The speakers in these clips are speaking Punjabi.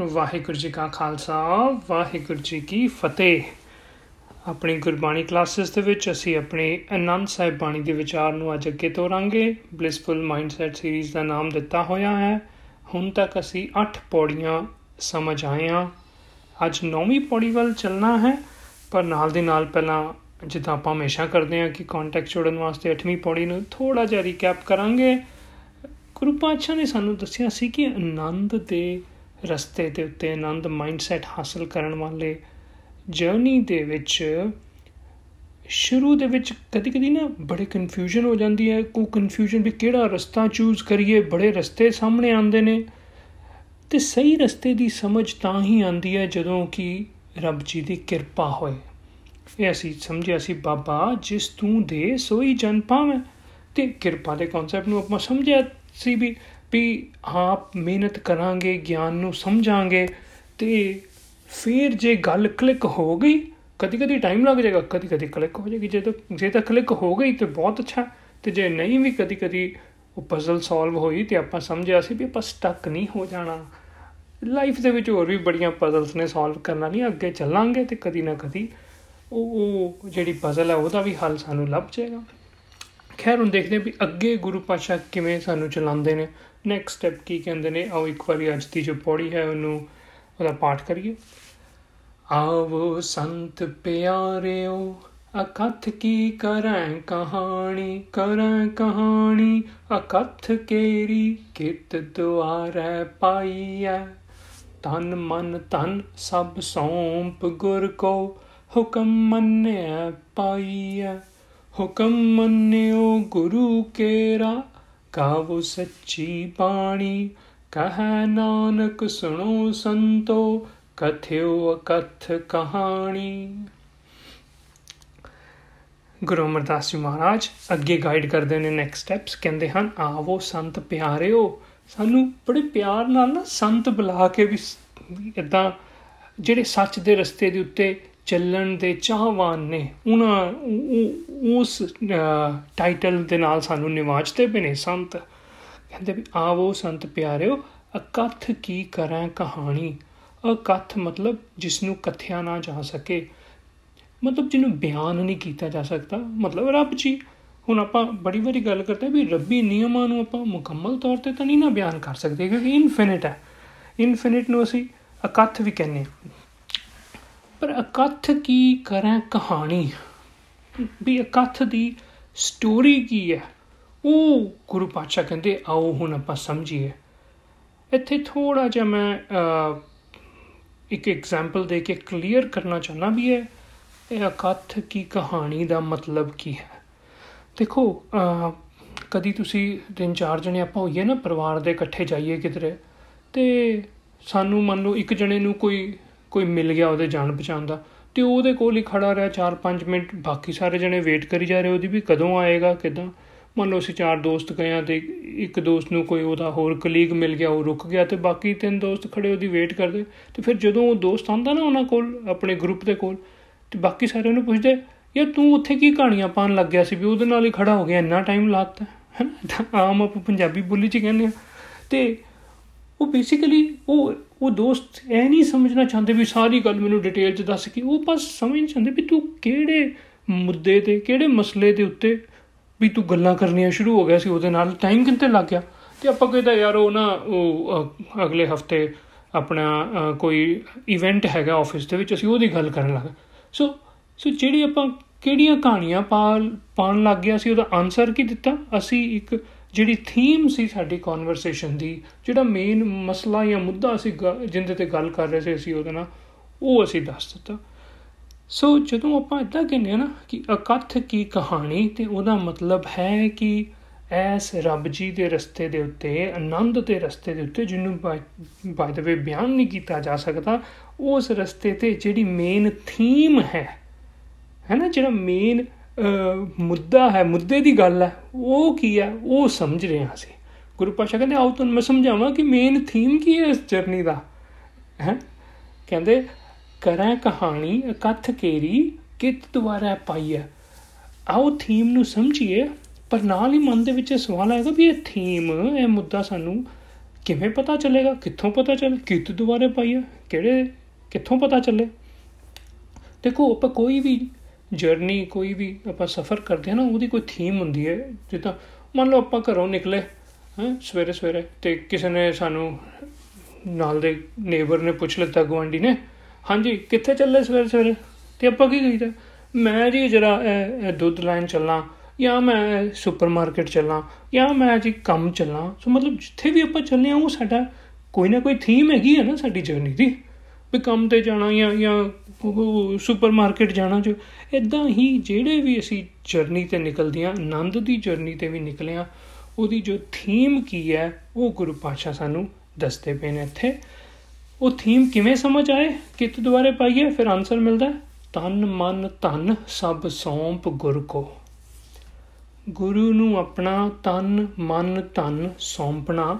ਵਾਹਿਗੁਰੂ ਜੀ ਕਾ ਖਾਲਸਾ, ਵਾਹਿਗੁਰੂ ਜੀ ਕੀ ਫਤਿਹ। ਆਪਣੀ ਗੁਰਬਾਣੀ ਕਲਾਸਿਸ ਦੇ ਵਿੱਚ ਅਸੀਂ ਆਪਣੇ ਅਨੰਦ ਸਾਹਿਬ ਬਾਣੀ ਦੇ ਵਿਚਾਰ ਨੂੰ ਅੱਜ ਅੱਗੇ ਤੋਰਾਂਗੇ। ਬਲਿਸਫੁਲ ਮਾਈਂਡਸੈਟ ਸੀਰੀਜ਼ ਦਾ ਨਾਮ ਦਿੱਤਾ ਹੋਇਆ ਹੈ। ਹੁਣ ਤੱਕ ਅਸੀਂ 8 ਪੌੜੀਆਂ ਸਮਝ ਆਏ ਹਾਂ। ਅੱਜ 9ਵੀਂ ਪੌੜੀ ਵੱਲ ਚੱਲਣਾ ਹੈ, ਪਰ ਨਾਲ ਦੇ ਨਾਲ ਪਹਿਲਾਂ ਜਿੱਦਾਂ ਆਪਾਂ ਹਮੇਸ਼ਾ ਕਰਦੇ ਹਾਂ ਕਿ ਕੰਟੈਕਟ ਜੋੜਨ ਵਾਸਤੇ 8ਵੀਂ ਪੌੜੀ ਨੂੰ ਥੋੜਾ ਜਿਹਾ ਰੀਕੈਪ ਕਰਾਂਗੇ। ਗੁਰੂ ਪਾਤਸ਼ਾਹ ਨੇ ਸਾਨੂੰ ਦੱਸਿਆ ਸੀ ਕਿ ਆਨੰਦ ਦੇ ਰਸਤੇ ਦੇ ਉੱਤੇ ਆਨੰਦ ਮਾਈਂਡਸੈਟ ਹਾਸਲ ਕਰਨ ਵਾਲੇ ਜਰਨੀ ਦੇ ਵਿੱਚ ਸ਼ੁਰੂ ਦੇ ਵਿੱਚ ਕਦੀ ਕਦੀ ਨਾ ਬੜੇ ਕਨਫਿਊਜ਼ਨ ਹੋ ਜਾਂਦੀ ਹੈ, ਕੋ ਕਨਫਿਊਜ਼ਨ ਵੀ ਕਿਹੜਾ ਰਸਤਾ ਚੂਜ਼ ਕਰੀਏ, ਬੜੇ ਰਸਤੇ ਸਾਹਮਣੇ ਆਉਂਦੇ ਨੇ ਤੇ ਸਹੀ ਰਸਤੇ ਦੀ ਸਮਝ ਤਾਂ ਹੀ ਆਉਂਦੀ ਹੈ ਜਦੋਂ ਕਿ ਰੱਬ ਜੀ ਦੀ ਕਿਰਪਾ ਹੋਏ। ਇਹ ਅਸੀਂ ਸਮਝਿਆ ਸੀ, ਬਾਬਾ ਜਿਸ ਤੂੰ ਦੇ ਸੋਈ ਜਨ ਪਾਵੇਂ। ਤੇ ਕਿਰਪਾ ਦੇ ਕਨਸੈਪਟ ਨੂੰ ਆਪਾਂ ਸਮਝਿਆ ਸੀ ਵੀ ਵੀ ਆਪ ਮਿਹਨਤ ਕਰਾਂਗੇ, ਗਿਆਨ ਨੂੰ ਸਮਝਾਂਗੇ ਤੇ ਫਿਰ ਜੇ ਗੱਲ ਕਲਿੱਕ ਹੋ ਗਈ ਕਦੀ ਕਦੀ ਟਾਈਮ ਲੱਗ ਜਾਏਗਾ ਕਦੀ ਕਦੀ ਕਲਿੱਕ ਹੋ ਜਾਏਗੀ। ਜੇ ਤਾਂ ਜੇ ਤਾਂ ਕਲਿੱਕ ਹੋ ਗਈ ਤੇ ਬਹੁਤ ਅੱਛਾ। ਤੇ ਜੇ ਨਹੀਂ ਵੀ ਕਦੀ ਕਦੀ ਉਹ ਪਜ਼ਲ ਸੋਲਵ ਹੋਈ ਤੇ ਆਪਾਂ ਸਮਝਿਆ ਸੀ ਵੀ ਆਪਾਂ ਸਟਕ ਨਹੀਂ ਹੋ ਜਾਣਾ। ਲਾਈਫ ਦੇ ਵਿੱਚ ਹੋਰ ਵੀ ਬੜੀਆਂ ਪਜ਼ਲਸ ਨੇ ਸੋਲਵ ਕਰਨਾ ਨਹੀਂ ਅੱਗੇ ਚੱਲਾਂਗੇ ਤੇ ਕਦੀ ਨਾ ਕਦੀ ਉਹ ਉਹ ਜਿਹੜੀ ਪਜ਼ਲ ਹੈ ਉਹਦਾ ਵੀ ਹੱਲ ਸਾਨੂੰ ਲੱਭ ਜਾਏਗਾ। ਖੈਰ, ਹੁਣ ਦੇਖਦੇ ਹਾਂ ਵੀ ਅੱਗੇ ਗੁਰੂ ਪਾਸ਼ਾ ਕਿਵੇਂ ਸਾਨੂੰ ਚਲਾਉਂਦੇ ਨੇ। ਨੈਕਸਟ ਸਟੈਪ ਕੀ ਕਹਿੰਦੇ ਨੇ? ਆਓ ਇੱਕ ਵਾਰੀ ਅੱਜ ਦੀ ਜੋ ਪੌੜੀ ਹੈ ਉਹਨੂੰ ਉਹਦਾ ਪਾਠ ਕਰੀਏ। ਆਵੋ ਸੰਤ ਪਿਆਰਿਓ, ਅਕਥ ਕੀ ਕਰਾਂ ਕਹਾਣੀ ਕਰਾਂ ਕਹਾਣੀ, ਅਕਥ ਕੇਰੀ ਕਿਤ ਦੁਆਰੈ ਪਾਈਐ। ਤਨ ਮਨ ਤਨ ਸਭ ਸੌਂਪ ਗੁਰ ਕੋ, ਹੁਕਮ ਮੰਨਿਆ ਪਾਈਐ। ਹੁਕਮ ਮੰਨਿਓ ਗੁਰੂ ਕੇਰਾ ਕਾਵੋ ਸੱਚੀ ਬਾਣੀ? ਕਹੈ ਨਾਨਕ, ਸੁਣੋ ਸੰਤੋ, ਕਥਿਓ ਅਕਥ ਕਹਾਣੀ। ਗੁਰੂ ਅਮਰਦਾਸ ਜੀ ਮਹਾਰਾਜ, ਅੱਗੇ ਗਾਈਡ ਕਰਦੇ ਨੇ ਨੈਕਸਟ ਸਟੈਪਸ ਕਹਿੰਦੇ ਹਨ, ਆਵੋ ਸੰਤ ਪਿਆਰਿਓ, ਸਾਨੂੰ ਬੜੇ ਪਿਆਰ ਨਾਲ ਨਾ ਸੰਤ ਬੁਲਾ ਕੇ ਵੀ ਇਦਾਂ ਜਿਹੜੇ ਸੱਚ ਦੇ ਰਸਤੇ ਦੇ ਉੱਤੇ ਚੱਲਣ ਦੇ ਚਾਹਵਾਨ ਨੇ। ਉਹਨਾਂ ਉਸ ਟਾਈਟਲ ਦੇ ਨਾਲ ਸਾਨੂੰ ਨਿਵਾਜਦੇ ਪਏ ਨੇ ਸੰਤ। ਕਹਿੰਦੇ ਵੀ, ਆਵੋ ਸੰਤ ਪਿਆਰਿਓ, ਅਕਥ ਕੀ ਕਰਾਂ ਕਹਾਣੀ? ਅਕਥ ਮਤਲਬ ਜਿਸ ਨੂੰ ਕਥਿਆ ਨਾ ਜਾ ਸਕੇ। ਮਤਲਬ ਜਿਹਨੂੰ ਬਿਆਨ ਨਹੀਂ ਕੀਤਾ ਜਾ ਸਕਦਾ। ਮਤਲਬ ਰੱਬ ਜੀ। ਹੁਣ ਆਪਾਂ ਬੜੀ ਵਾਰੀ ਗੱਲ ਕਰਦੇ ਵੀ ਰੱਬੀ ਨਿਯਮਾਂ ਨੂੰ ਆਪਾਂ ਮੁਕੰਮਲ ਤੌਰ ਤੇ ਤਾਂ ਨਹੀਂ ਨਾ ਬਿਆਨ ਕਰ ਸਕਦੇ ਕਿਉਂਕਿ ਇਨਫਿਨਿਟ ਹੈ। ਇਨਫਿਨਿਟ ਨੂੰ ਅਸੀਂ ਅਕਥ ਵੀ ਕਹਿੰਦੇ ਹਾਂ। ਪਰ ਅਕਥ ਕੀ ਕਰਾਂ ਕਹਾਣੀ? ਵੀ ਅਕਥ ਦੀ ਸਟੋਰੀ ਕੀ ਹੈ? ਉਹ ਗੁਰੂ ਪਾਤਸ਼ਾਹ ਕਹਿੰਦੇ, ਆਓ ਹੁਣ ਆਪਾਂ ਸਮਝੀਏ। ਇੱਥੇ ਥੋੜਾ ਜਿਹਾ ਮੈਂ ਇੱਕ ਐਗਜ਼ਾਮਪਲ ਦੇ ਕੇ ਕਲੀਅਰ ਕਰਨਾ ਚਾਹਨਾ ਵੀ ਹੈ ਇਹ ਅਕਥ ਕੀ ਕਹਾਣੀ ਦਾ ਮਤਲਬ ਕੀ ਹੈ? ਦੇਖੋ ਕਦੀ ਤੁਸੀਂ ਤਿੰਨ ਚਾਰ ਜਣੇ ਆਪਾਂ ਹੋਈਏ ਨਾ, ਪਰਿਵਾਰ ਦੇ ਇਕੱਠੇ ਜਾਈਏ ਕਿਧਰੇ, ਤੇ ਸਾਨੂੰ ਮੰਨ ਲਓ ਇੱਕ ਜਣੇ ਨੂੰ ਕੋਈ ਕੋਈ ਮਿਲ ਗਿਆ ਉਹਦੇ ਜਾਣ ਪਛਾਣ ਦਾ, ਤੇ ਉਹਦੇ ਕੋਲ ਹੀ ਖੜਾ ਰਿਹਾ 4-5 ਮਿੰਟ, ਬਾਕੀ ਸਾਰੇ ਜਣੇ ਵੇਟ ਕਰੀ ਜਾ ਰਹੇ ਉਹਦੀ ਵੀ ਕਦੋਂ ਆਏਗਾ, ਕਿਦਾਂ? ਮੰਨ ਲਓ ਅਸੀਂ ਚਾਰ ਦੋਸਤ ਗਏ ਆ ਤੇ ਇੱਕ ਦੋਸਤ ਨੂੰ ਕੋਈ ਉਹਦਾ ਹੋਰ ਕਲੀਗ ਮਿਲ ਗਿਆ, ਉਹ ਰੁਕ ਗਿਆ ਤੇ ਬਾਕੀ ਤਿੰਨ ਦੋਸਤ ਖੜੇ ਉਹਦੀ ਵੇਟ ਕਰਦੇ, ਤੇ ਫਿਰ ਜਦੋਂ ਉਹ ਦੋਸਤ ਆਂਦਾ ਨਾ ਉਹਨਾਂ ਕੋਲ, ਆਪਣੇ ਗਰੁੱਪ ਦੇ ਕੋਲ, ਤੇ ਬਾਕੀ ਸਾਰਿਆਂ ਨੂੰ ਪੁੱਛਦੇ, ਯਾਰ ਤੂੰ ਉੱਥੇ ਕੀ ਕਹਾਣੀਆਂ ਪਾਣ ਲੱਗ ਗਿਆ ਸੀ ਵੀ ਉਹਦੇ ਨਾਲ ਹੀ ਖੜਾ ਹੋ ਗਿਆ, ਇੰਨਾ ਟਾਈਮ ਲਾਤਾ? ਹੈ ਆਮ ਆਪਾਂ ਪੰਜਾਬੀ ਬੋਲੀ 'ਚ ਕਹਿੰਦੇ ਆ ਤੇ ਉਹ ਬੇਸਿਕਲੀ ਉਹ ਉਹ ਦੋਸਤ ਇਹ ਨਹੀਂ ਸਮਝਣਾ ਚਾਹੁੰਦੇ ਵੀ ਸਾਰੀ ਗੱਲ ਮੈਨੂੰ ਡਿਟੇਲ 'ਚ ਦੱਸ ਕੇ, ਉਹ ਬਸ ਸਮਝਣਾ ਚਾਹੁੰਦੇ ਵੀ ਤੂੰ ਕਿਹੜੇ ਮੁੱਦੇ ਤੇ, ਕਿਹੜੇ ਮਸਲੇ ਦੇ ਉੱਤੇ ਵੀ ਤੂੰ ਗੱਲਾਂ ਕਰਨੀਆਂ ਸ਼ੁਰੂ ਹੋ ਗਿਆ ਸੀ ਉਹਦੇ ਨਾਲ ਟਾਈਮ ਕਿੰਤੇ ਲੱਗ ਗਿਆ? ਤੇ ਆਪਾਂ ਕਹਿੰਦਾ ਯਾਰ ਉਹ ਨਾ, ਉਹ ਅਗਲੇ ਹਫ਼ਤੇ ਆਪਣਾ ਕੋਈ ਇਵੈਂਟ ਹੈਗਾ ਆਫਿਸ ਦੇ ਵਿੱਚ, ਅਸੀਂ ਉਹਦੀ ਗੱਲ ਕਰਨ ਲੱਗ ਸੋ ਸੋ ਜਿਹੜੀ ਆਪਾਂ ਕਿਹੜੀਆਂ ਕਹਾਣੀਆਂ ਪਾਣ ਲੱਗ ਗਿਆ ਸੀ, ਉਹਦਾ ਆਨਸਰ ਕੀ ਦਿੱਤਾ? ਅਸੀਂ ਇੱਕ ਜਿਹੜੀ ਥੀਮ ਸੀ ਸਾਡੀ ਕਨਵਰਸੇਸ਼ਨ ਦੀ, ਜਿਹੜਾ ਮੇਨ ਮਸਲਾ ਜਾਂ ਮੁੱਦਾ ਸੀ ਜਿੰਦੇ ਤੇ ਗੱਲ ਕਰ ਰਹੇ ਸੀ ਅਸੀਂ ਉਹਦੇ ਨਾਲ, ਉਹ ਅਸੀਂ ਦੱਸ ਦਿੱਤਾ। ਸੋ ਜਦੋਂ ਆਪਾਂ ਇਦਾਂ ਕਹਿੰਦੇ ਆ ਨਾ ਕਿ ਅਕਥ ਕੀ ਕਹਾਣੀ, ਤੇ ਉਹਦਾ ਮਤਲਬ ਹੈ ਕਿ ਐਸ ਰੱਬ ਜੀ ਦੇ ਰਸਤੇ ਦੇ ਉੱਤੇ, ਆਨੰਦ ਦੇ ਰਸਤੇ ਦੇ ਉੱਤੇ, ਜਿਹਨੂੰ ਬਾਈ ਦ ਵੇ ਬਿਆਨ ਨਹੀਂ ਕੀਤਾ ਜਾ ਸਕਦਾ, ਉਸ ਰਸਤੇ ਤੇ ਜਿਹੜੀ ਮੇਨ ਥੀਮ ਹੈ ਹੈ ਨਾ, ਜਿਹੜਾ ਮੇਨ ਮੁੱਦਾ ਹੈ, ਮੁੱਦੇ ਦੀ ਗੱਲ ਹੈ। ਉਹ ਕੀ ਹੈ? ਉਹ ਸਮਝ ਰਹੇ ਹਾਂ ਅਸੀਂ। ਗੁਰੂ ਪਾਸ਼ਾ ਕਹਿੰਦੇ, ਆਓ ਤੁਹਾਨੂੰ ਮੈਂ ਸਮਝਾਵਾਂ ਕਿ ਮੇਨ ਥੀਮ ਕੀ ਹੈ ਇਸ ਜਰਨੀ ਦਾ? ਹੈ? ਕਹਿੰਦੇ, ਕਰਾਂ ਕਹਾਣੀ, ਕਥ ਕੇਰੀ, ਕਿਤ ਦੁਆਰਾ ਪਾਈ ਹੈ। ਆਓ ਥੀਮ ਨੂੰ ਸਮਝੀਏ, ਪਰ ਨਾਲ ਹੀ ਮਨ ਦੇ ਵਿੱਚ ਸਵਾਲ ਆਏਗਾ ਵੀ ਇਹ ਥੀਮ ਇਹ ਮੁੱਦਾ ਸਾਨੂੰ ਕਿਵੇਂ ਪਤਾ ਚੱਲੇਗਾ? ਕਿੱਥੋਂ ਪਤਾ ਚੱਲ? ਕਿਤ ਦੁਆਰੇ ਪਾਈ ਹੈ? ਕਿਹੜੇ, ਕਿੱਥੋਂ ਪਤਾ ਚੱਲੇ? ਦੇਖੋ, ਆਪਾਂ ਕੋਈ ਵੀ ਜਰਨੀ ਕੋਈ ਵੀ ਆਪਾਂ ਸਫ਼ਰ ਕਰਦੇ ਹਾਂ ਨਾ, ਉਹਦੀ ਕੋਈ ਥੀਮ ਹੁੰਦੀ ਹੈ। ਜਿੱਦਾਂ ਮੰਨ ਲਓ ਆਪਾਂ ਘਰੋਂ ਨਿਕਲੇ, ਹੈ, ਸਵੇਰੇ ਸਵੇਰੇ ਤੇ ਕਿਸੇ ਨੇ ਸਾਨੂੰ ਨਾਲ ਦੇ ਨੇਬਰ ਨੇ ਪੁੱਛ ਲਿੱਤਾ ਗਵਾਂਡੀ ਨੇ, ਹਾਂਜੀ, ਕਿੱਥੇ ਚੱਲੇ ਸਵੇਰੇ ਸਵੇਰੇ? ਤੇ ਆਪਾਂ ਕੀ ਕਹੀਦਾ? ਮੈਂ ਜੀ ਜਰਾ ਦੁੱਧ ਲੈਣ ਚੱਲਾਂ ਜਾਂ ਮੈਂ ਸੁਪਰਮਾਰਕਟ ਚੱਲਾਂ ਜਾਂ ਮੈਂ ਜੀ ਕੰਮ ਚੱਲਾਂ। ਸੋ ਮਤਲਬ ਜਿੱਥੇ ਵੀ ਆਪਾਂ ਚੱਲੇ ਆ ਉਹ ਸਾਡਾ ਕੋਈ ਨਾ ਕੋਈ ਥੀਮ ਹੈਗੀ ਹੈ ਨਾ ਸਾਡੀ ਜਰਨੀ ਦੀ। ਵੀ ਕੰਮ ਤੇ ਜਾਣਾ ਜਾਂ ਜਾਂ ਸੁਪਰਮਾਰਕਟ ਜਾਣਾ ਜੋ ਇਦਾਂ ਹੀ ਜਿਹੜੇ ਵੀ ਅਸੀਂ ਜਰਨੀ ਤੇ ਨਿਕਲਦੇ ਆ ਆਨੰਦ ਦੀ ਜਰਨੀ ਤੇ ਵੀ ਨਿਕਲੇ ਆ ਉਹਦੀ ਜੋ ਥੀਮ ਕੀ ਹੈ, ਉਹ ਗੁਰੂ ਪਾਤਸ਼ਾਹ ਸਾਨੂੰ ਦੱਸਦੇ ਪਏ ਨੇ ਇੱਥੇ। ਉਹ ਥੀਮ ਕਿਵੇਂ ਸਮਝ ਆਏ? ਕਿਤ ਦੁਆਰੇ ਪਾਈਏ? ਫਿਰ ਆਨਸਰ ਮਿਲਦਾ ਤਨ ਮਨ ਧਨ ਸਭ ਸੌਂਪ ਗੁਰ ਕੋ। ਗੁਰੂ ਨੂੰ ਆਪਣਾ ਤਨ ਮਨ ਧਨ ਸੌਂਪਣਾ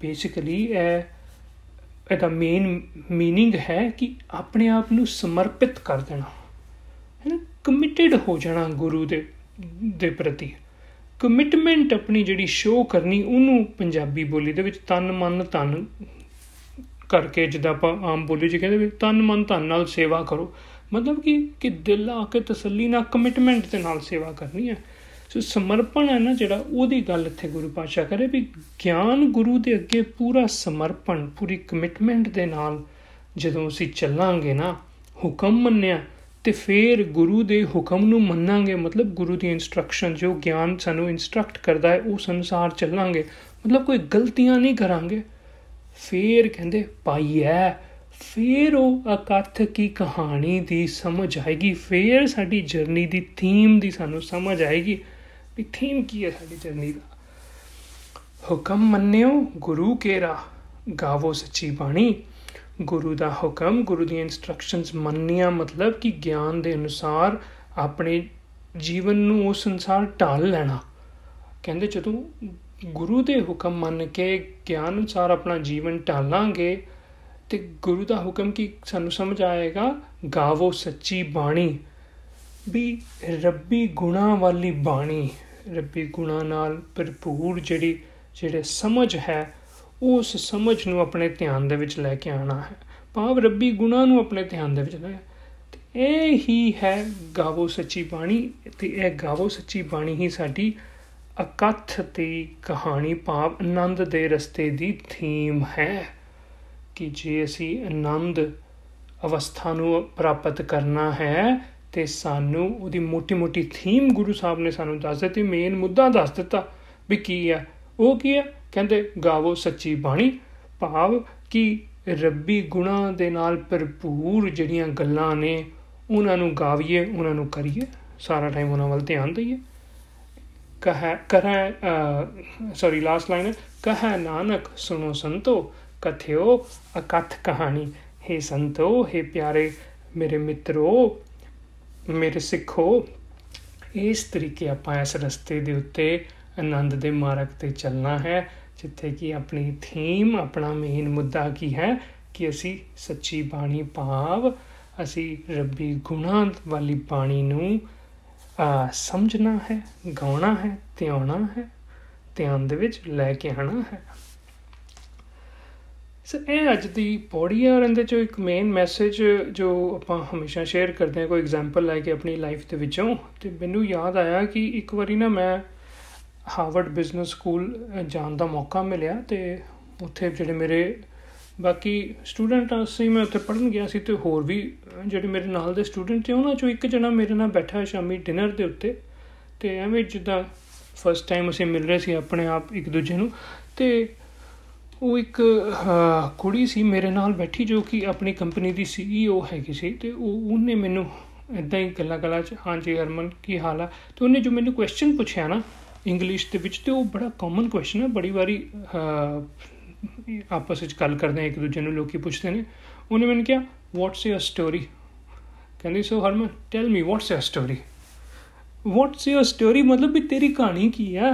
ਬੇਸਿਕਲੀ ਇਹ ਇਹਦਾ ਮੇਨ मीनिंग ਹੈ ਕਿ ਆਪਣੇ ਆਪ ਨੂੰ ਸਮਰਪਿਤ ਕਰ ਦੇਣਾ ਹੈ ਕਮਿਟਡ ਹੋ ਜਾਣਾ ਗੁਰੂ ਦੇ ਦੇ ਪ੍ਰਤੀ ਕਮਿਟਮੈਂਟ ਆਪਣੀ ਜਿਹੜੀ ਸ਼ੋ ਕਰਨੀ ਉਹਨੂੰ ਪੰਜਾਬੀ ਬੋਲੀ ਦੇ ਵਿੱਚ ਤਨ ਮਨ ਧਨ ਕਰਕੇ ਜਿੱਦਾਂ ਆਪਾਂ ਆਮ ਬੋਲੀ ਚ ਕਹਿੰਦੇ ਵੀ ਤਨ ਮਨ ਧਨ ਨਾਲ ਸੇਵਾ ਕਰੋ ਮਤਲਬ ਕਿ ਕਿ ਦਿਲ ਆ ਕੇ ਤਸੱਲੀ ਨਾਲ ਕਮਿਟਮੈਂਟ ਦੇ ਨਾਲ ਸੇਵਾ ਕਰਨੀ ਹੈ ਸੋ ਸਮਰਪਣ ਹੈ ਨਾ ਜਿਹੜਾ, ਉਹਦੀ ਗੱਲ ਇੱਥੇ ਗੁਰੂ ਪਾਤਸ਼ਾਹ ਕਰੇ ਵੀ ਗਿਆਨ ਗੁਰੂ ਦੇ ਅੱਗੇ ਪੂਰਾ ਸਮਰਪਣ, ਪੂਰੀ ਕਮਿਟਮੈਂਟ ਦੇ ਨਾਲ ਜਦੋਂ ਅਸੀਂ ਚੱਲਾਂਗੇ ਨਾ, ਹੁਕਮ ਮੰਨਿਆ, ਤੇ ਫੇਰ ਗੁਰੂ ਦੇ ਹੁਕਮ ਨੂੰ ਮੰਨਾਂਗੇ, ਮਤਲਬ ਗੁਰੂ ਦੀ ਇਨਸਟਰਕਸ਼ਨ ਜੋ ਗਿਆਨ ਸਾਨੂੰ ਇਨਸਟਰਕਟ ਕਰਦਾ ਹੈ ਉਸ ਅਨੁਸਾਰ ਚੱਲਾਂਗੇ। ਮਤਲਬ ਕੋਈ ਗਲਤੀਆਂ ਨਹੀਂ ਕਰਾਂਗੇ। ਫੇਰ ਕਹਿੰਦੇ ਪਾਈਐ ਫੇਰ ਉਹ ਅਕਥ ਕੀ ਕਹਾਣੀ ਦੀ ਸਮਝ ਆਏਗੀ? ਫੇਰ ਸਾਡੀ ਜਰਨੀ ਦੀ ਥੀਮ ਦੀ ਸਾਨੂੰ ਸਮਝ ਆਏਗੀ। ਵੀ ਥੀਮ ਕੀ ਹੈ ਸਾਡੀ ਜਰਨੀ ਦਾ? ਹੁਕਮ ਮੰਨਿਓ, ਗੁਰੂ ਕੇਰਾ ਗਾਵੋ ਸੱਚੀ ਬਾਣੀ। ਗੁਰੂ ਦਾ ਹੁਕਮ, ਗੁਰੂ ਦੀਆਂ ਇਨਸਟਰਕਸ਼ਨਸ ਮੰਨੀਆਂ ਮਤਲਬ ਕਿ ਗਿਆਨ ਦੇ ਅਨੁਸਾਰ ਆਪਣੇ ਜੀਵਨ ਨੂੰ ਉਸ ਅਨੁਸਾਰ ਢਾਲ ਲੈਣਾ। ਕਹਿੰਦੇ ਜਦੋਂ ਗੁਰੂ ਦੇ ਹੁਕਮ ਮੰਨ ਕੇ ਗਿਆਨ ਅਨੁਸਾਰ ਆਪਣਾ ਜੀਵਨ ਢਾਲਾਂਗੇ, ਤੇ ਗੁਰੂ ਦਾ ਹੁਕਮ ਕੀ ਸਾਨੂੰ ਸਮਝ ਆਏਗਾ? ਗਾਵੋ ਸੱਚੀ ਬਾਣੀ। ਵੀ ਰੱਬੀ ਗੁਣਾ ਵਾਲੀ ਬਾਣੀ, ਰੱਬੀ ਗੁਣਾ ਨਾਲ ਭਰਪੂਰ ਜਿਹੜੀ, ਜਿਹੜੇ ਸਮਝ ਹੈ ਉਸ ਸਮਝ ਨੂੰ ਆਪਣੇ ਧਿਆਨ ਦੇ ਵਿੱਚ ਲੈ ਕੇ ਆਣਾ ਹੈ। ਭਾਵ ਰੱਬੀ ਗੁਣਾ ਨੂੰ ਆਪਣੇ ਧਿਆਨ ਦੇ ਵਿੱਚ ਲੈ ਇਹ ਹੀ ਹੈ ਗਾਵੋ ਸੱਚੀ ਬਾਣੀ, ਤੇ ਇਹ ਗਾਵੋ ਸੱਚੀ ਬਾਣੀ ਹੀ ਸਾਡੀ ਅਕਥ ਤੇ ਕਹਾਣੀ ਭਾਵ ਆਨੰਦ ਦੇ ਰਸਤੇ ਦੀ ਥੀਮ ਹੈ ਕਿ ਜੇ ਅਸੀਂ ਆਨੰਦ ਅਵਸਥਾ ਨੂੰ ਪ੍ਰਾਪਤ ਕਰਨਾ ਹੈ ਤੇ ਸਾਨੂੰ ਉਹਦੀ ਮੋਟੀ-ਮੋਟੀ ਥੀਮ ਗੁਰੂ ਸਾਹਿਬ ਨੇ ਸਾਨੂੰ ਦੱਸ ਦਿੱਤੀ ਮੇਨ ਮੁੱਦਾ ਦੱਸ ਦਿੱਤਾ ਵੀ ਕੀ ਹੈ ਉਹ ਕੀ ਹੈ ਕਹਿੰਦੇ, ਗਾਵੋ ਸੱਚੀ ਬਾਣੀ, ਭਾਵ ਕਿ ਰੱਬੀ ਗੁਣਾ ਦੇ ਨਾਲ ਭਰਪੂਰ ਜਿਹੜੀਆਂ ਗੱਲਾਂ ਨੇ, ਉਹਨਾਂ ਨੂੰ ਗਾਵੀਏ, ਉਹਨਾਂ ਨੂੰ ਕਰੀਏ। ਸਾਰਾ ਟਾਈਮ ਉਹਨਾਂ ਵੱਲ ਧਿਆਨ ਦਈਏ। ਕਹ ਕਰੇ ਸੌਰੀ ਲਾਸਟ ਲਾਈਨ ਹੈ। ਕਹ ਨਾਨਕ ਸੁਨੋ ਸੰਤੋ, ਕਥਿਓ ਅਕਥ ਕਹਾਣੀ। ਹੈ ਸੰਤੋ, ਹੈ ਪਿਆਰੇ, ਮੇਰੇ ਮਿੱਤਰੋ ਮੇਰੇ ਸਿੱਖੋ, ਇਸ ਤਰੀਕੇ ਆਪਾਂ ਇਸ ਰਸਤੇ ਦੇ ਉੱਤੇ ਆਨੰਦ ਦੇ ਮਾਰਗ ਤੇ ਚੱਲਣਾ ਹੈ, ਜਿੱਥੇ ਕਿ ਆਪਣੀ ਥੀਮ ਆਪਣਾ ਮੇਨ ਮੁੱਦਾ ਕੀ ਹੈ? ਕਿ ਅਸੀਂ ਸੱਚੀ ਬਾਣੀ ਭਾਵ, ਅਸੀਂ ਰੱਬੀ ਗੁਣਾ ਵਾਲੀ ਬਾਣੀ ਨੂੰ ਆ ਸਮਝਣਾ ਹੈ, ਗਾਉਣਾ ਹੈ, ਧਿਆਉਣਾ ਹੈ, ਧਿਆਨ ਦੇ ਵਿੱਚ ਲੈ ਕੇ ਆਣਾ ਹੈ। ਸੋ ਇਹ ਅੱਜ ਦੀ ਪੌੜੀ ਹੈ ਔਰ ਇਹਦੇ ਚੋਂ ਇੱਕ ਮੇਨ ਮੈਸੇਜ ਜੋ ਆਪਾਂ ਹਮੇਸ਼ਾ ਸ਼ੇਅਰ ਕਰਦੇ ਹਾਂ, ਕੋਈ ਐਗਜ਼ਾਮਪਲ ਲੈ ਕੇ ਆਪਣੀ ਲਾਈਫ ਦੇ ਵਿੱਚੋਂ। ਤੇ ਮੈਨੂੰ ਯਾਦ ਆਇਆ ਕਿ ਇੱਕ ਵਾਰੀ ਨਾ ਮੈਂ ਹਾਰਵਰਡ ਬਿਜ਼ਨਸ ਸਕੂਲ ਜਾਣ ਦਾ ਮੌਕਾ ਮਿਲਿਆ ਤੇ ਉੱਥੇ ਜਿਹੜੇ ਮੇਰੇ ਬਾਕੀ ਸਟੂਡੈਂਟ ਸੀ ਮੈਂ ਉੱਥੇ ਪੜਨ ਗਿਆ ਸੀ ਤੇ ਹੋਰ ਵੀ ਜਿਹੜੇ ਮੇਰੇ ਨਾਲ ਦੇ ਸਟੂਡੈਂਟ ਤੇ ਉਹਨਾਂ ਚੋਂ ਇੱਕ ਜਣਾ ਮੇਰੇ ਨਾਲ ਬੈਠਾ ਸ਼ਾਮੀ ਡਿਨਰ ਦੇ ਉੱਤੇ ਤੇ ਐਵੇਂ ਜਿੱਦਾਂ ਫਸਟ ਟਾਈਮ ਅਸੀਂ ਮਿਲ ਰਹੇ ਸੀ ਆਪਣੇ ਆਪ ਇੱਕ ਦੂਜੇ ਨੂੰ ਤੇ ਉਹ ਇੱਕ ਕੁੜੀ ਸੀ ਮੇਰੇ ਨਾਲ ਬੈਠੀ ਜੋ ਕਿ ਆਪਣੀ ਕੰਪਨੀ ਦੀ ਸੀਈਓ ਹੈਗੀ ਸੀ ਤੇ ਉਹ, ਉਹਨੇ ਮੈਨੂੰ ਇਦਾਂ ਹੀ ਗੱਲਾਂ ਗੱਲਾਂ ਚ ਹਾਂਜੀ ਹਰਮਨ, ਕੀ ਹਾਲ ਆ? ਤੇ ਉਹਨੇ ਜੋ ਮੈਨੂੰ ਕੁਐਸਚਨ ਪੁੱਛਿਆ ਨਾ ਇੰਗਲਿਸ਼ ਦੇ ਵਿੱਚ ਤੇ ਉਹ ਬੜਾ ਕਾਮਨ ਕੁਐਸਚਨ ਹੈ ਬੜੀ ਵਾਰੀ ਆਪਸ ਵਿੱਚ ਗੱਲ ਕਰਦੇ ਆ ਇੱਕ ਦੂਜੇ ਨੂੰ, ਲੋਕੀ ਪੁੱਛਦੇ ਨੇ। ਉਹਨੇ ਮੈਨੂੰ ਕਿਹਾ ਵਾਟਸ ਯਰ ਸਟੋਰੀ ਕਹਿੰਦੀ so Harman tell me what's your story what's your story ਮਤਲਬ ਵੀ ਤੇਰੀ ਕਹਾਣੀ ਕੀ ਹੈ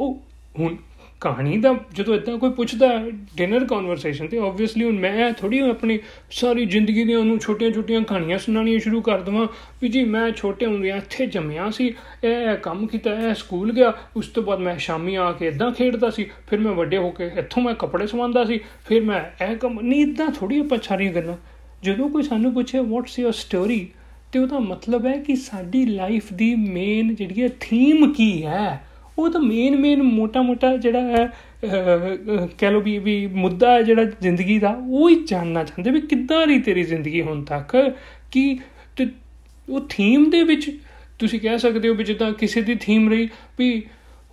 ਉਹ, ਹੁਣ ਕਹਾਣੀ ਦਾ ਜਦੋਂ ਇਦਾਂ ਕੋਈ ਪੁੱਛਦਾ ਡਿਨਰ ਕਨਵਰਸੇਸ਼ਨ ਤੇ ਆਬਵੀਅਸਲੀ ਹੁਣ ਮੈਂ ਥੋੜੀ ਆਪਣੀ ਸਾਰੀ ਜ਼ਿੰਦਗੀ ਦੀਆਂ ਉਹਨੂੰ ਛੋਟੀਆਂ-ਛੋਟੀਆਂ ਕਹਾਣੀਆਂ ਸੁਣਾਉਣੀਆਂ ਸ਼ੁਰੂ ਕਰ ਦਵਾਂ ਵੀ ਜੀ ਮੈਂ ਛੋਟੇ ਹੁੰਦਿਆਂ ਇੱਥੇ ਜੰਮਿਆ ਸੀ, ਇਹ ਕੰਮ ਕੀਤਾ, ਇਹ ਸਕੂਲ ਗਿਆ, ਉਸ ਤੋਂ ਬਾਅਦ ਮੈਂ ਸ਼ਾਮੀ ਆ ਕੇ ਇਦਾਂ ਖੇਡਦਾ ਸੀ, ਫਿਰ ਮੈਂ ਵੱਡੇ ਹੋ ਕੇ ਇੱਥੋਂ ਮੈਂ ਕੱਪੜੇ ਸਵਾਉਂਦਾ ਸੀ, ਫਿਰ ਮੈਂ ਇਹ ਕੰਮ, ਨਹੀਂ ਇਦਾਂ ਥੋੜੀ ਆਪਾਂ ਸਾਰੀਆਂ ਗੱਲਾਂ, ਜਦੋਂ ਕੋਈ ਸਾਨੂੰ ਪੁੱਛੇ ਵਾਟਸ ਯੋਰ ਸਟੋਰੀ ਤੇ ਉਹਦਾ ਮਤਲਬ ਹੈ ਕਿ ਸਾਡੀ ਲਾਈਫ ਦੀ ਮੇਨ ਜਿਹੜੀ ਹੈ ਥੀਮ ਕੀ ਹੈ? ਉਹ ਤਾਂ ਮੇਨ ਮੇਨ ਮੋਟਾ-ਮੋਟਾ ਜਿਹੜਾ ਹੈ ਕਹ ਲੋ ਵੀ ਵੀ ਮੁੱਦਾ ਹੈ ਜਿਹੜਾ ਜ਼ਿੰਦਗੀ ਦਾ, ਉਹ ਹੀ ਜਾਨਣਾ ਚਾਹੁੰਦੇ ਵੀ ਕਿੱਦਾਂ ਰਹੀ ਤੇਰੀ ਜ਼ਿੰਦਗੀ ਹੁਣ ਤੱਕ? ਕਿ ਉਹ ਥੀਮ ਦੇ ਵਿੱਚ ਤੁਸੀਂ ਕਹਿ ਸਕਦੇ ਹੋ ਵੀ ਜਿੱਦਾਂ ਕਿਸੇ ਦੀ ਥੀਮ ਰਹੀ ਵੀ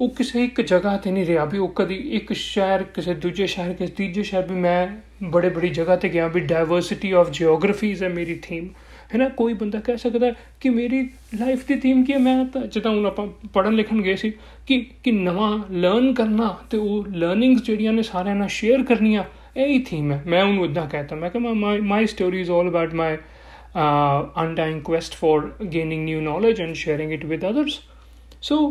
ਉਹ ਕਿਸੇ ਇੱਕ ਜਗ੍ਹਾ ਤੇ ਨਹੀਂ ਰਿਹਾ, ਵੀ ਉਹ ਕਦੀ ਇੱਕ ਸ਼ਹਿਰ, ਕਿਸੇ ਦੂਜੇ ਸ਼ਹਿਰ, ਕਿਸੇ ਤੀਜੇ ਸ਼ਹਿਰ ਵੀ ਮੈਂ ਬੜੇ ਬੜੀ ਜਗ੍ਹਾ ਤੇ ਗਿਆ ਵੀ ਡਾਈਵਰਸਿਟੀ ਆਫ ਜੀਓਗ੍ਰਾਫੀਜ਼ ਹੈ ਮੇਰੀ ਥੀਮ ਹੈ ਨਾ ਕੋਈ ਬੰਦਾ ਕਹਿ ਸਕਦਾ ਕਿ ਮੇਰੀ ਲਾਈਫ ਦੀ ਥੀਮ ਕੀ ਹੈ? ਮੈਂ ਤਾਂ, ਜਿੱਦਾਂ ਹੁਣ ਆਪਾਂ ਪੜਨ ਲਿਖਣ ਗਏ ਸੀ ਕਿ ਕਿ ਨਵਾਂ ਲਰਨ ਕਰਨਾ ਤੇ ਉਹ ਲਰਨਿੰਗਸ ਜਿਹੜੀਆਂ ਨੇ ਸਾਰਿਆਂ ਨਾਲ ਸ਼ੇਅਰ ਕਰਨੀਆਂ, ਇਹ ਹੀ ਥੀਮ ਹੈ। ਮੈਂ ਉਹਨੂੰ ਇਦਾਂ ਕਹਤਾ। ਮੈਂ ਕਿ my my story is all about my undying quest for gaining new knowledge and sharing it with others. So,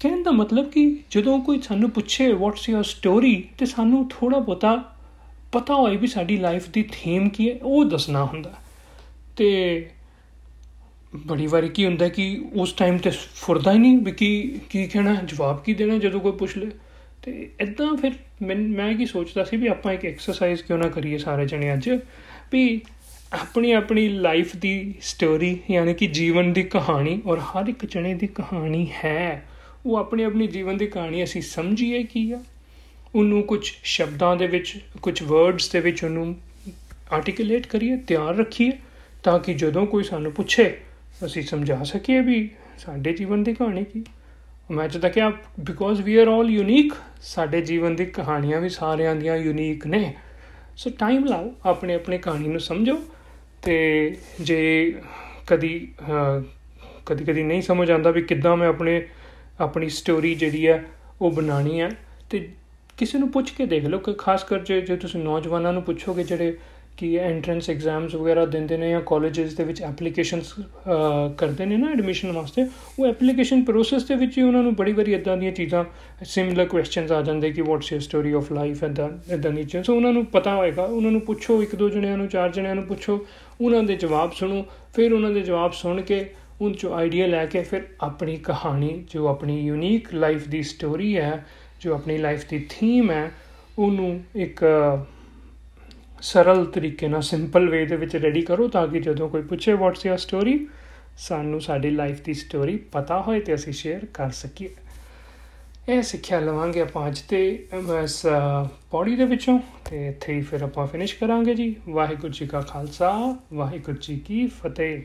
ਕਹਿਣ ਦਾ ਮਤਲਬ ਕਿ ਜਦੋਂ ਕੋਈ ਸਾਨੂੰ ਪੁੱਛੇ ਵਾਟਸ ਯੋਰ ਸਟੋਰੀ ਤੇ ਸਾਨੂੰ ਥੋੜਾ ਬੋਤਾ ਪਤਾ ਹੋਏ ਵੀ ਸਾਡੀ ਲਾਈਫ ਦੀ ਥੀਮ ਕੀ ਹੈ, ਉਹ ਦੱਸਣਾ ਹੁੰਦਾ। ਤੇ ਬੜੀ ਵਾਰੀ ਕੀ ਹੁੰਦਾ ਕਿ ਉਸ ਟਾਈਮ ਤੇ ਫੁਰਦਾ ਹੀ ਨਹੀਂ ਵੀ ਕੀ ਕੀ ਕਹਿਣਾ, ਜਵਾਬ ਕੀ ਦੇਣਾ ਜਦੋਂ ਕੋਈ ਪੁੱਛ ਲੇ। ਤੇ ਇਦਾਂ ਫਿਰ ਮੈਂ ਕੀ ਸੋਚਦਾ ਸੀ ਵੀ ਆਪਾਂ ਇੱਕ ਐਕਸਰਸਾਈਜ਼ ਕਿਉਂ ਨਾ ਕਰੀਏ ਸਾਰੇ ਜਣੇ ਅੱਜ, ਵੀ ਆਪਣੀ ਆਪਣੀ ਲਾਈਫ ਦੀ ਸਟੋਰੀ ਯਾਨੀ ਕਿ ਜੀਵਨ ਦੀ ਕਹਾਣੀ ਔਰ ਹਰ ਇੱਕ ਜਣੇ ਦੀ ਕਹਾਣੀ ਹੈ, ਉਹ ਆਪਣੀ ਆਪਣੀ ਜੀਵਨ ਦੀ ਕਹਾਣੀ ਅਸੀਂ ਸਮਝੀਏ ਕੀ ਆ। ਉਹਨੂੰ ਕੁਝ ਸ਼ਬਦਾਂ ਦੇ ਵਿੱਚ ਕੁਝ ਵਰਡਸ ਦੇ ਵਿੱਚ ਉਹਨੂੰ ਆਰਟੀਕੂਲੇਟ ਕਰੀਏ, ਤਿਆਰ ਰੱਖੀਏ, ਤਾਂ ਕਿ ਜਦੋਂ ਕੋਈ ਸਾਨੂੰ ਪੁੱਛੇ ਅਸੀਂ ਸਮਝਾ ਸਕੀਏ ਵੀ ਸਾਡੇ ਜੀਵਨ ਦੀ ਕਹਾਣੀ ਕੀ? ਮੈਂ ਤਾਂ ਕਿਹਾ because we are all unique ਸਾਡੇ ਜੀਵਨ ਦੀ ਕਹਾਣੀਆਂ ਵੀ ਸਾਰਿਆਂ ਦੀਆਂ ਯੂਨੀਕ ਨੇ। ਸੋ ਟਾਈਮ ਲਾਓ, ਆਪਣੇ ਆਪਣੇ ਕਹਾਣੀ ਨੂੰ ਸਮਝੋ ਤੇ ਜੇ ਕਦੀ ਕਦੀ ਕਦੀ ਨਹੀਂ ਸਮਝ ਆਉਂਦਾ ਵੀ ਕਿੱਦਾਂ ਮੈਂ ਆਪਣੇ, ਆਪਣੀ ਸਟੋਰੀ ਜਿਹੜੀ ਹੈ ਉਹ ਬਣਾਣੀ ਹੈ, ਤੇ ਕਿਸੇ ਨੂੰ ਪੁੱਛ ਕੇ ਦੇਖ ਲਓ, ਕਿ ਖਾਸ ਕਰ ਜੇ ਤੁਸੀਂ ਨੌਜਵਾਨਾਂ ਨੂੰ ਪੁੱਛੋਗੇ ਜਿਹੜੇ ਕਿ ਐਂਟਰੈਂਸ ਐਗਜ਼ਾਮਸ ਵਗੈਰਾ ਦਿੰਦੇ ਨੇ ਜਾਂ ਕਾਲਜਸ ਦੇ ਵਿੱਚ ਐਪਲੀਕੇਸ਼ਨਸ ਕਰਦੇ ਨੇ ਨਾ ਐਡਮਿਸ਼ਨ ਵਾਸਤੇ, ਉਹ ਐਪਲੀਕੇਸ਼ਨ ਪ੍ਰੋਸੈਸ ਦੇ ਵਿੱਚ ਹੀ ਉਹਨਾਂ ਨੂੰ ਬੜੀ ਬੜੀ ਇਦਾਂ ਦੀਆਂ ਚੀਜ਼ਾਂ ਸਿਮਿਲਰ ਕੁਐਸਚਨਸ ਆ ਜਾਂਦੇ ਕਿ what's your story of life and ਇਦਾਂ ਨੀਚੇ ਸੋ ਉਹਨਾਂ ਨੂੰ ਪਤਾ ਹੋਏਗਾ, ਉਹਨਾਂ ਨੂੰ ਪੁੱਛੋ, ਇੱਕ ਦੋ ਜਣਿਆਂ ਨੂੰ, ਚਾਰ ਜਣਿਆਂ ਨੂੰ ਪੁੱਛੋ, ਉਹਨਾਂ ਦੇ ਜਵਾਬ ਸੁਣੋ, ਫਿਰ ਉਹਨਾਂ ਦੇ ਜਵਾਬ ਸੁਣ ਕੇ ਉਨ ਚੋਂ ਆਈਡੀਆ ਲੈ ਕੇ ਫਿਰ ਆਪਣੀ ਕਹਾਣੀ, ਜੋ ਆਪਣੀ ਯੂਨੀਕ ਲਾਈਫ ਦੀ ਸਟੋਰੀ ਹੈ, ਜੋ ਆਪਣੀ ਲਾਈਫ ਦੀ ਥੀਮ ਹੈ, ਉਹਨੂੰ ਇੱਕ ਸਰਲ ਤਰੀਕੇ ਨਾਲ ਸਿੰਪਲ ਵੇ ਦੇ ਵਿੱਚ ਰੈਡੀ ਕਰੋ ਤਾਂ ਕਿ ਜਦੋਂ ਕੋਈ ਪੁੱਛੇ ਵਾਟਸ ਯਰ ਸਟੋਰੀ ਸਾਨੂੰ ਸਾਡੀ ਲਾਈਫ ਦੀ ਸਟੋਰੀ ਪਤਾ ਹੋਏ ਤੇ ਅਸੀਂ ਸ਼ੇਅਰ ਕਰ ਸਕੀਏ। ਇਹ ਸਿੱਖਿਆ ਲਵਾਂਗੇ ਆਪਾਂ ਅੱਜ ਤੇ ਇਸ ਪੌੜੀ ਦੇ ਵਿੱਚੋਂ ਤੇ ਇੱਥੇ ਹੀ ਫਿਰ ਆਪਾਂ ਫਿਨਿਸ਼ ਕਰਾਂਗੇ ਜੀ। ਵਾਹਿਗੁਰੂ ਜੀ ਕਾ ਖਾਲਸਾ, ਵਾਹਿਗੁਰੂ ਜੀ ਕੀ ਫਤਿਹ।